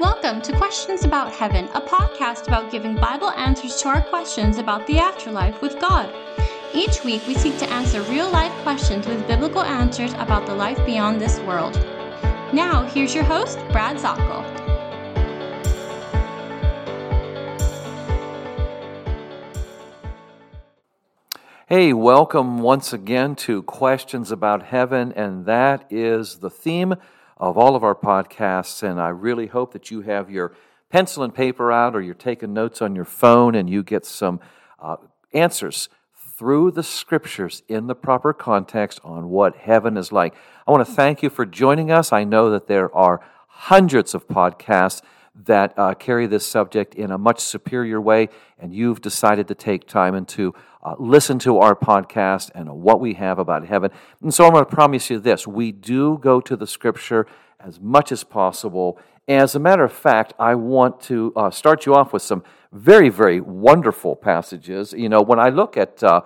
Welcome to Questions About Heaven, a podcast about giving Bible answers to our questions about the afterlife with God. Each week, we seek to answer real life questions with biblical answers about the life beyond this world. Now, here's your host, Brad Zockel. Hey, welcome once again to Questions About Heaven, and that is the theme of all of our podcasts. And I really hope that you have your pencil and paper out or you're taking notes on your phone and you get some uh, answers through the scriptures in the proper context on what heaven is like. I want to thank you for joining us. I know that there are hundreds of podcasts that uh, carry this subject in a much superior way, and you've decided to take time and to uh, listen to our podcast and what we have about heaven. And so I'm going to promise you this we do go to the scripture as much as possible. As a matter of fact, I want to uh, start you off with some very, very wonderful passages. You know, when I look at uh,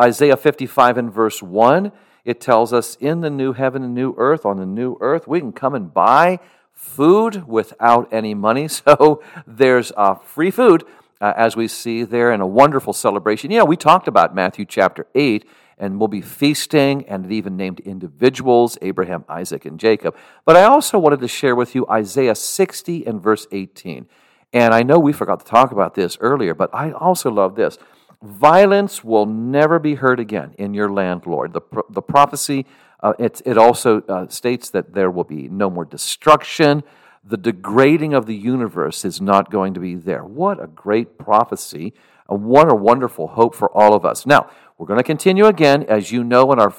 Isaiah 55 and verse 1, it tells us, In the new heaven and new earth, on the new earth, we can come and buy food without any money. So there's uh, free food, uh, as we see there, and a wonderful celebration. You know, we talked about Matthew chapter 8, and we'll be feasting, and it even named individuals Abraham, Isaac, and Jacob. But I also wanted to share with you Isaiah 60 and verse 18. And I know we forgot to talk about this earlier, but I also love this. Violence will never be heard again in your land, Lord. The, the prophecy uh, it, it also uh, states that there will be no more destruction. The degrading of the universe is not going to be there. What a great prophecy. Uh, what a wonderful hope for all of us. Now, we're going to continue again. As you know, in our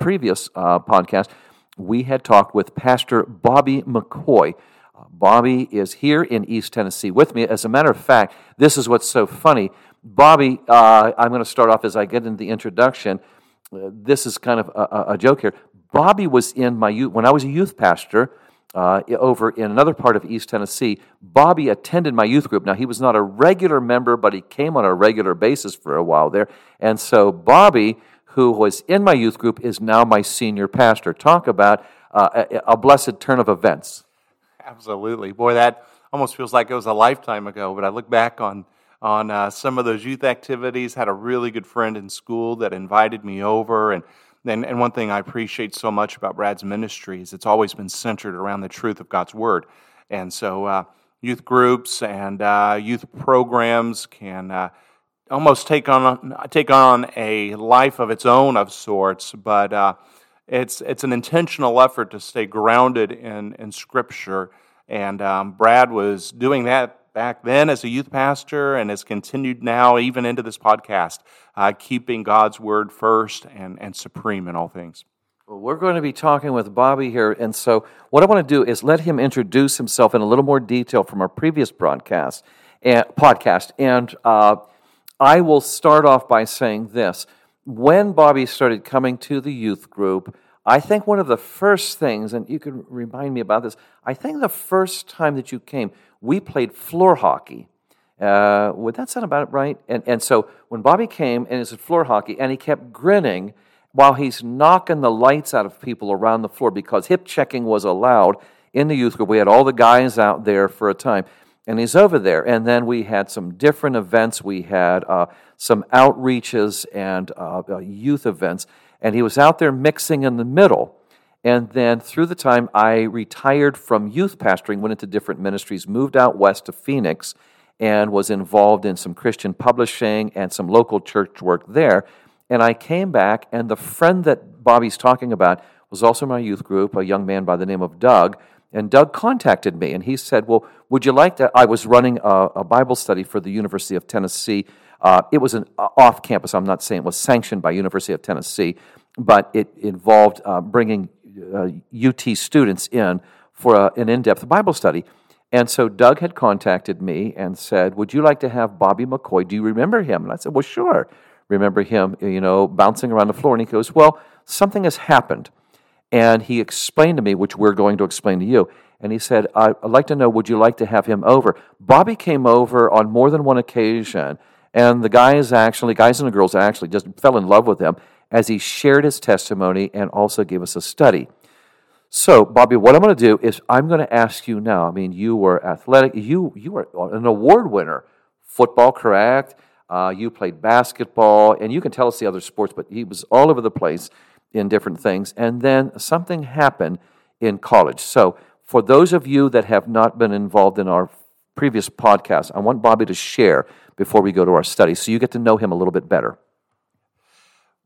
previous uh, podcast, we had talked with Pastor Bobby McCoy. Uh, Bobby is here in East Tennessee with me. As a matter of fact, this is what's so funny. Bobby, uh, I'm going to start off as I get into the introduction this is kind of a, a, joke here. Bobby was in my youth, when I was a youth pastor uh, over in another part of East Tennessee. Bobby attended my youth group. Now, he was not a regular member, but he came on a regular basis for a while there. And so, Bobby, who was in my youth group, is now my senior pastor. Talk about uh, a, a blessed turn of events. Absolutely. Boy, that almost feels like it was a lifetime ago, but I look back on on uh, some of those youth activities. Had a really good friend in school that invited me over, and, and and one thing I appreciate so much about Brad's ministry is it's always been centered around the truth of God's word, and so uh, youth groups and uh, youth programs can. Uh, almost take on take on a life of its own of sorts, but uh, it's it's an intentional effort to stay grounded in in Scripture. And um, Brad was doing that back then as a youth pastor and has continued now even into this podcast, uh, keeping God's word first and, and supreme in all things. Well, we're going to be talking with Bobby here, and so what I want to do is let him introduce himself in a little more detail from our previous broadcast and podcast. And uh, I will start off by saying this: when Bobby started coming to the youth group, I think one of the first things, and you can remind me about this, I think the first time that you came, we played floor hockey. Uh, would that sound about right? And, and so when Bobby came and it's floor hockey, and he kept grinning while he's knocking the lights out of people around the floor because hip checking was allowed in the youth group. We had all the guys out there for a time, and he's over there. And then we had some different events. We had uh, some outreaches and uh, uh youth events, and he was out there mixing in the middle. And then through the time I retired from youth pastoring, went into different ministries, moved out west to Phoenix, and was involved in some Christian publishing and some local church work there. And I came back, and the friend that Bobby's talking about was also my youth group, a young man by the name of Doug. And Doug contacted me, and he said, Well, would you like to? I was running a, a Bible study for the University of Tennessee. Uh, it was an uh, off campus, I'm not saying it was sanctioned by University of Tennessee, but it involved uh, bringing Uh, UT students in for a, an in depth Bible study. And so Doug had contacted me and said, Would you like to have Bobby McCoy? Do you remember him? And I said, Well, sure. Remember him, you know, bouncing around the floor. And he goes, Well, something has happened. And he explained to me, which we're going to explain to you. And he said, I'd like to know, would you like to have him over? Bobby came over on more than one occasion. And the guys actually, guys and the girls actually just fell in love with him as he shared his testimony and also gave us a study. So, Bobby, what I'm going to do is I'm going to ask you now. I mean, you were athletic. You you were an award winner, football, correct? Uh, you played basketball, and you can tell us the other sports, but he was all over the place in different things. And then something happened in college. So, for those of you that have not been involved in our previous podcast, I want Bobby to share before we go to our study so you get to know him a little bit better.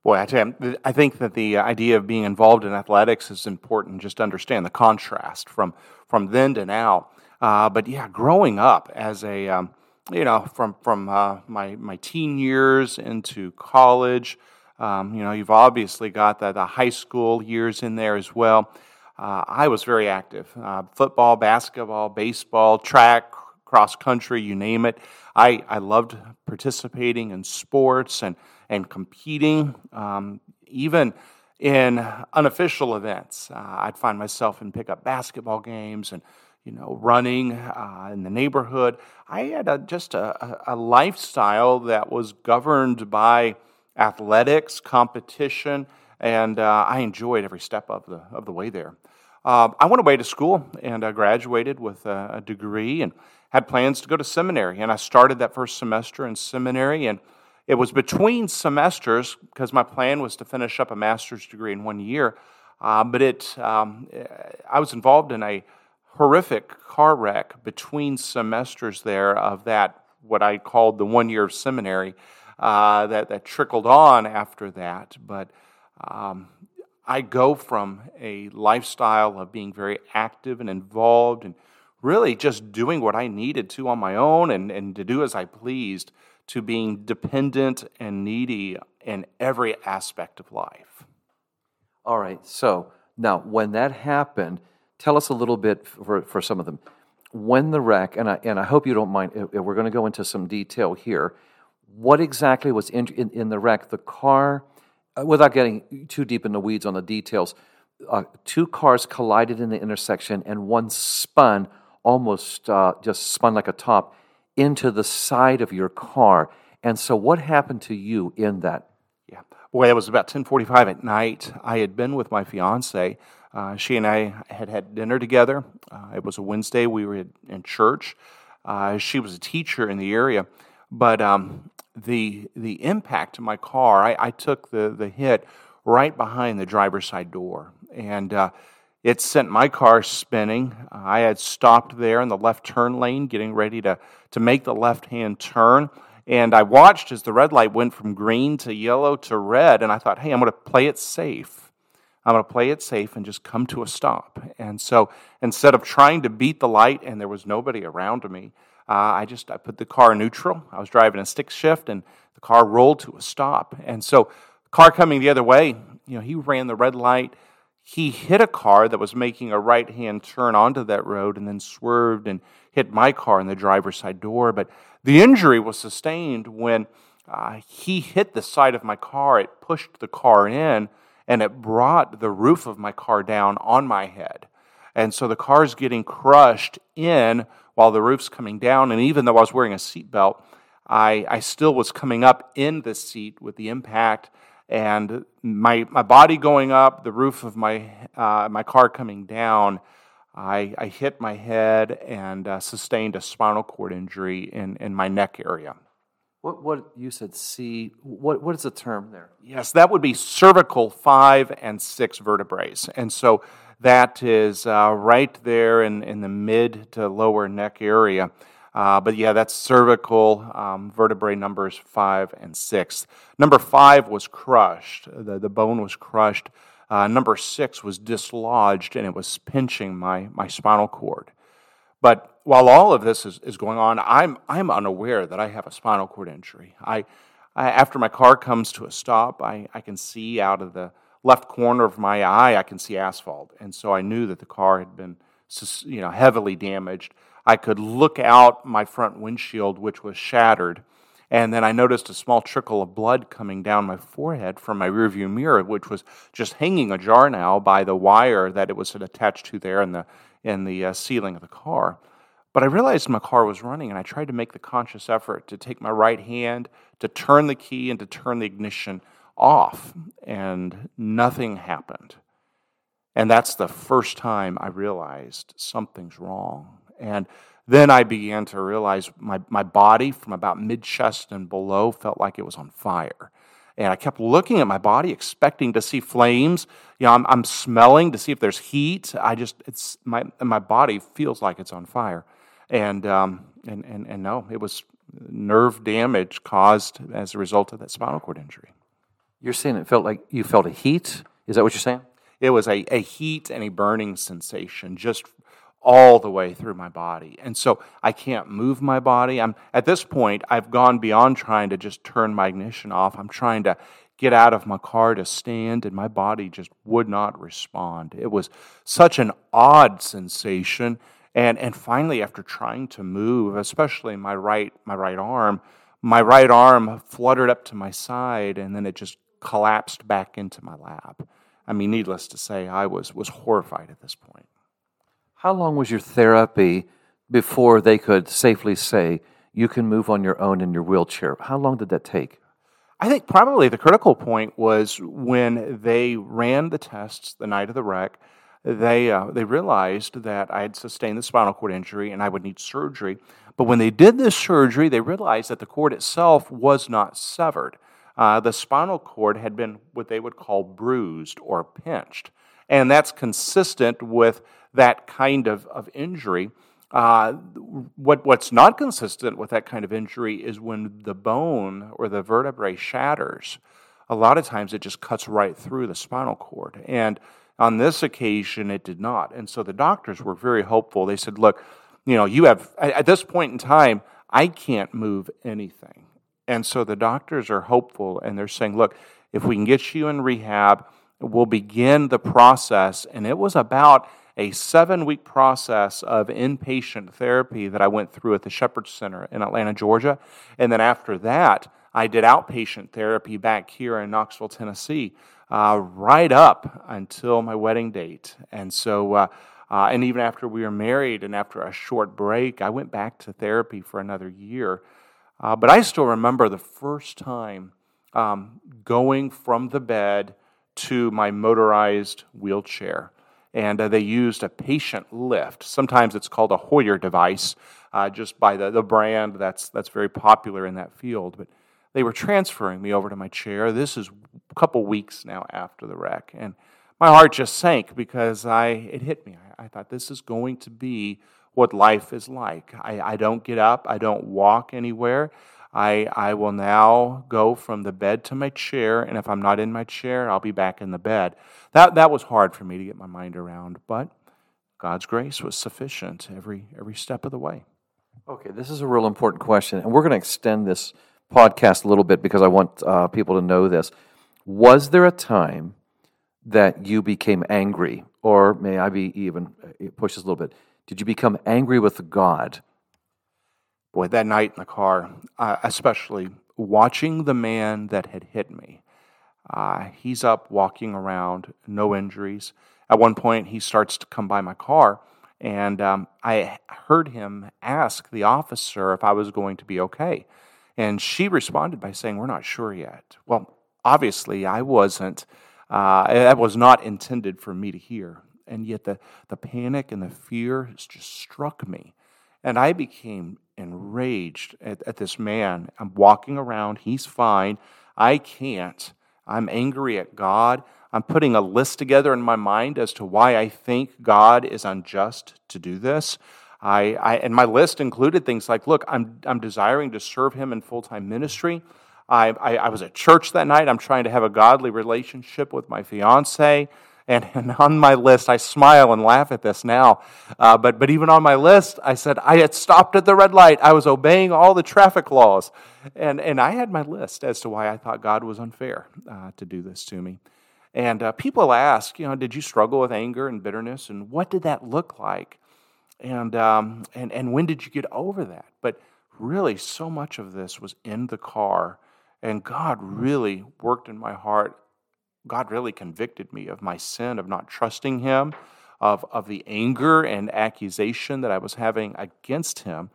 Boy, I, you, I think that the idea of being involved in athletics is important just to understand the contrast from, from then to now. Uh, but yeah, growing up as a, um, you know, from, from uh, my, my teen years into college, um, you know, you've obviously got the, the high school years in there as well. Uh, I was very active uh, football, basketball, baseball, track, cross country, you name it. I, I loved participating in sports and, and competing, um, even in unofficial events. Uh, I'd find myself in pickup basketball games and you know, running uh, in the neighborhood. I had a, just a, a, lifestyle that was governed by athletics, competition, and uh, I enjoyed every step of the, of the way there. Uh, I went away to school and I graduated with a, a degree and had plans to go to seminary. And I started that first semester in seminary. And it was between semesters because my plan was to finish up a master's degree in one year. Uh, but it, um, I was involved in a horrific car wreck between semesters there of that, what I called the one year of seminary, uh, that, that trickled on after that. But um, I go from a lifestyle of being very active and involved and really just doing what I needed to on my own and, and to do as I pleased to being dependent and needy in every aspect of life. All right. So now, when that happened, tell us a little bit for, for some of them. When the wreck, and I, and I hope you don't mind, we're going to go into some detail here. What exactly was in, in, in the wreck? The car, uh, without getting too deep in the weeds on the details, uh, two cars collided in the intersection and one spun almost uh, just spun like a top into the side of your car. And so, what happened to you in that? Yeah, boy, it was about ten forty-five at night. I had been with my fiance. Uh, she and I had had dinner together. Uh, it was a Wednesday. We were in church. Uh, she was a teacher in the area, but um, the the impact to my car, I, I, took the the hit right behind the driver's side door, and uh, it sent my car spinning. I had stopped there in the left turn lane, getting ready to, to make the left hand turn. And I watched as the red light went from green to yellow to red. And I thought, hey, I'm going to play it safe. I'm going to play it safe and just come to a stop. And so instead of trying to beat the light, and there was nobody around me, uh, I just I put the car neutral. I was driving a stick shift, and the car rolled to a stop. And so, car coming the other way, you know, he ran the red light he hit a car that was making a right hand turn onto that road and then swerved and hit my car in the driver's side door. But the injury was sustained when uh, he hit the side of my car. It pushed the car in and it brought the roof of my car down on my head. And so the car's getting crushed in while the roof's coming down. And even though I was wearing a seatbelt, I, I still was coming up in the seat with the impact and my, my body going up, the roof of my, uh, my car coming down, I, I hit my head and uh, sustained a spinal cord injury in, in my neck area. What, what you said, C, what, what is the term there? Yes, that would be cervical five and six vertebrae. And so that is uh, right there in, in the mid to lower neck area. Uh, but yeah, that's cervical um, vertebrae numbers five and six. Number five was crushed, the, the bone was crushed. Uh, number six was dislodged and it was pinching my, my spinal cord. But while all of this is, is going on, I'm, I'm unaware that I have a spinal cord injury. I, I, after my car comes to a stop, I, I can see out of the left corner of my eye, I can see asphalt. And so I knew that the car had been you know, heavily damaged. I could look out my front windshield, which was shattered, and then I noticed a small trickle of blood coming down my forehead from my rearview mirror, which was just hanging ajar now by the wire that it was attached to there in the in the uh, ceiling of the car. But I realized my car was running, and I tried to make the conscious effort to take my right hand to turn the key and to turn the ignition off, and nothing happened. And that's the first time I realized something's wrong. And then I began to realize my, my body from about mid chest and below felt like it was on fire. And I kept looking at my body, expecting to see flames. You know, I'm, I'm smelling to see if there's heat. I just, it's my, my body feels like it's on fire. And, um, and, and, and no, it was nerve damage caused as a result of that spinal cord injury. You're saying it felt like you felt a heat? Is that what you're saying? It was a, a heat and a burning sensation just all the way through my body. And so I can't move my body. I'm at this point I've gone beyond trying to just turn my ignition off. I'm trying to get out of my car to stand and my body just would not respond. It was such an odd sensation and and finally after trying to move, especially my right my right arm, my right arm fluttered up to my side and then it just collapsed back into my lap. I mean, needless to say, I was was horrified at this point. How long was your therapy before they could safely say you can move on your own in your wheelchair? How long did that take? I think probably the critical point was when they ran the tests the night of the wreck. They uh, they realized that I had sustained the spinal cord injury and I would need surgery. But when they did this surgery, they realized that the cord itself was not severed. Uh, the spinal cord had been what they would call bruised or pinched, and that's consistent with that kind of, of injury. Uh, what, what's not consistent with that kind of injury is when the bone or the vertebrae shatters. A lot of times it just cuts right through the spinal cord. And on this occasion, it did not. And so the doctors were very hopeful. They said, look, you know, you have, at this point in time, I can't move anything. And so the doctors are hopeful and they're saying, look, if we can get you in rehab, we'll begin the process. And it was about a seven week process of inpatient therapy that I went through at the Shepherd Center in Atlanta, Georgia. And then after that, I did outpatient therapy back here in Knoxville, Tennessee, uh, right up until my wedding date. And so, uh, uh, and even after we were married and after a short break, I went back to therapy for another year. Uh, but I still remember the first time um, going from the bed to my motorized wheelchair and uh, they used a patient lift. Sometimes it's called a Hoyer device, uh, just by the, the brand that's, that's very popular in that field. But they were transferring me over to my chair. This is a couple weeks now after the wreck. And my heart just sank because I, it hit me. I, I thought, this is going to be what life is like. I, I don't get up, I don't walk anywhere. I, I will now go from the bed to my chair, and if I'm not in my chair, I'll be back in the bed. That, that was hard for me to get my mind around, but God's grace was sufficient every, every step of the way. Okay, this is a real important question, and we're going to extend this podcast a little bit because I want uh, people to know this. Was there a time that you became angry, or may I be even uh, push this a little bit? Did you become angry with God? Boy, that night in the car, uh, especially watching the man that had hit me, uh, he's up walking around, no injuries. At one point, he starts to come by my car, and um, I heard him ask the officer if I was going to be okay. And she responded by saying, We're not sure yet. Well, obviously, I wasn't, uh, that was not intended for me to hear. And yet, the, the panic and the fear just struck me. And I became enraged at, at this man. I'm walking around, he's fine. I can't. I'm angry at God. I'm putting a list together in my mind as to why I think God is unjust to do this. I, I, and my list included things like, look, I'm, I'm desiring to serve him in full time ministry. I, I, I, was at church that night. I'm trying to have a godly relationship with my fiance. And, and on my list, I smile and laugh at this now. Uh, but, but even on my list, I said I had stopped at the red light. I was obeying all the traffic laws. And, and I had my list as to why I thought God was unfair uh, to do this to me. And uh, people ask, you know, did you struggle with anger and bitterness? And what did that look like? And, um, and, and when did you get over that? But really, so much of this was in the car. And God really worked in my heart God really convicted me of my sin of not trusting Him, of, of the anger and accusation that I was having against Him.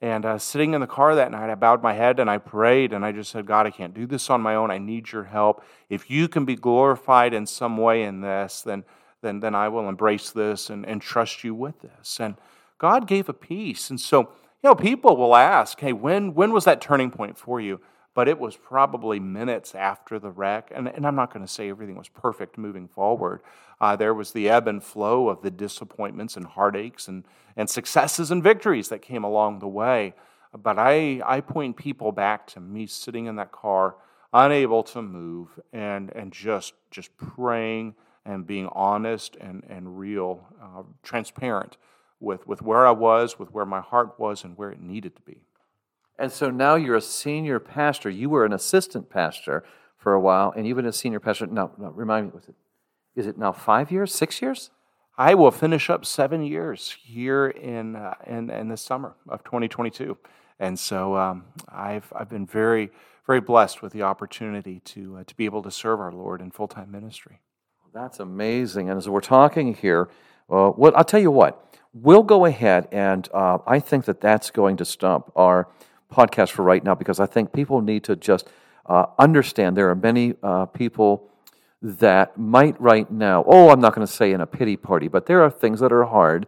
And uh, sitting in the car that night, I bowed my head and I prayed and I just said, God, I can't do this on my own. I need your help. If you can be glorified in some way in this, then, then, then I will embrace this and, and trust you with this. And God gave a peace. And so, you know, people will ask, hey, when, when was that turning point for you? But it was probably minutes after the wreck. And, and I'm not going to say everything was perfect moving forward. Uh, there was the ebb and flow of the disappointments and heartaches and, and successes and victories that came along the way. But I, I point people back to me sitting in that car, unable to move, and, and just, just praying and being honest and, and real, uh, transparent with, with where I was, with where my heart was, and where it needed to be. And so now you're a senior pastor. You were an assistant pastor for a while, and you've been a senior pastor. Now, now remind me, was it, is it now five years, six years? I will finish up seven years here in, uh, in, in the summer of 2022. And so um, I've, I've been very, very blessed with the opportunity to, uh, to be able to serve our Lord in full time ministry. That's amazing. And as we're talking here, uh, well, I'll tell you what, we'll go ahead and uh, I think that that's going to stop our podcast for right now because I think people need to just uh, understand there are many uh, people that might right now, oh, I'm not going to say in a pity party, but there are things that are hard.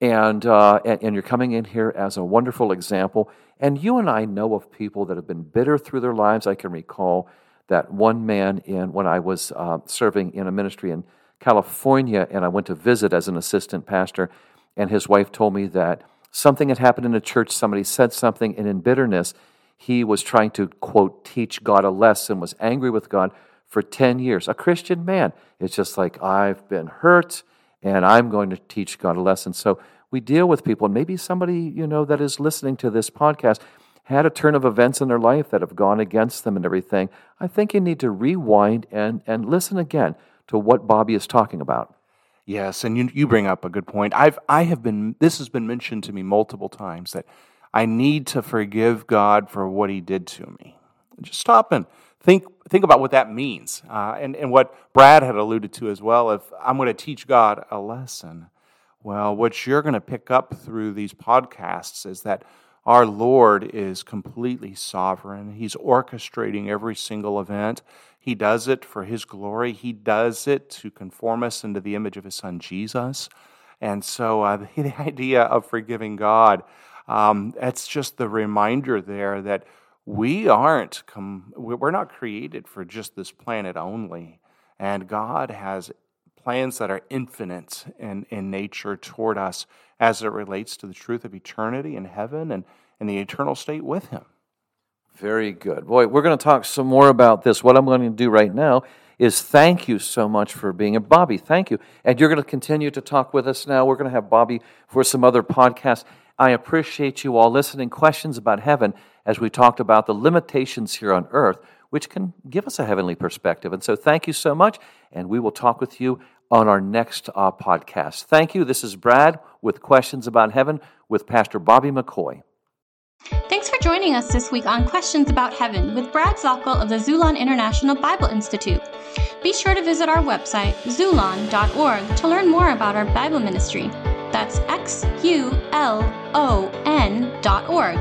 And, uh, and, and you're coming in here as a wonderful example. And you and I know of people that have been bitter through their lives. I can recall that one man in when I was uh, serving in a ministry in California, and I went to visit as an assistant pastor, and his wife told me that something had happened in a church. Somebody said something, and in bitterness, he was trying to quote teach God a lesson, was angry with God for 10 years. A Christian man. It's just like, I've been hurt and I'm going to teach God a lesson. So we deal with people, and maybe somebody, you know, that is listening to this podcast had a turn of events in their life that have gone against them and everything. I think you need to rewind and, and listen again to what Bobby is talking about. Yes, and you, you bring up a good point. I've I have been this has been mentioned to me multiple times that I need to forgive God for what He did to me. Just stop and think think about what that means, uh, and and what Brad had alluded to as well. If I'm going to teach God a lesson, well, what you're going to pick up through these podcasts is that our Lord is completely sovereign. He's orchestrating every single event. He does it for His glory. He does it to conform us into the image of His Son Jesus. And so uh, the idea of forgiving God, um, it's just the reminder there that we aren't com- we're not created for just this planet only and god has plans that are infinite in, in nature toward us as it relates to the truth of eternity in heaven and, and the eternal state with him. Very good. Boy we're going to talk some more about this. What i'm going to do right now is thank you so much for being a bobby thank you. And you're going to continue to talk with us now. We're going to have bobby for some other podcasts. I appreciate you all listening questions about heaven as we talked about the limitations here on earth, which can give us a heavenly perspective. And so, thank you so much, and we will talk with you on our next uh, podcast. Thank you. This is Brad with Questions About Heaven with Pastor Bobby McCoy. Thanks for joining us this week on Questions About Heaven with Brad Zockel of the Xulon International Bible Institute. Be sure to visit our website, xulon.org, to learn more about our Bible ministry. That's X U L O N dot org.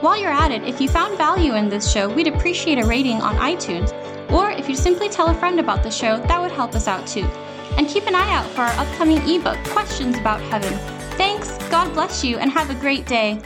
While you're at it, if you found value in this show, we'd appreciate a rating on iTunes. Or if you simply tell a friend about the show, that would help us out too. And keep an eye out for our upcoming ebook, Questions About Heaven. Thanks, God bless you, and have a great day.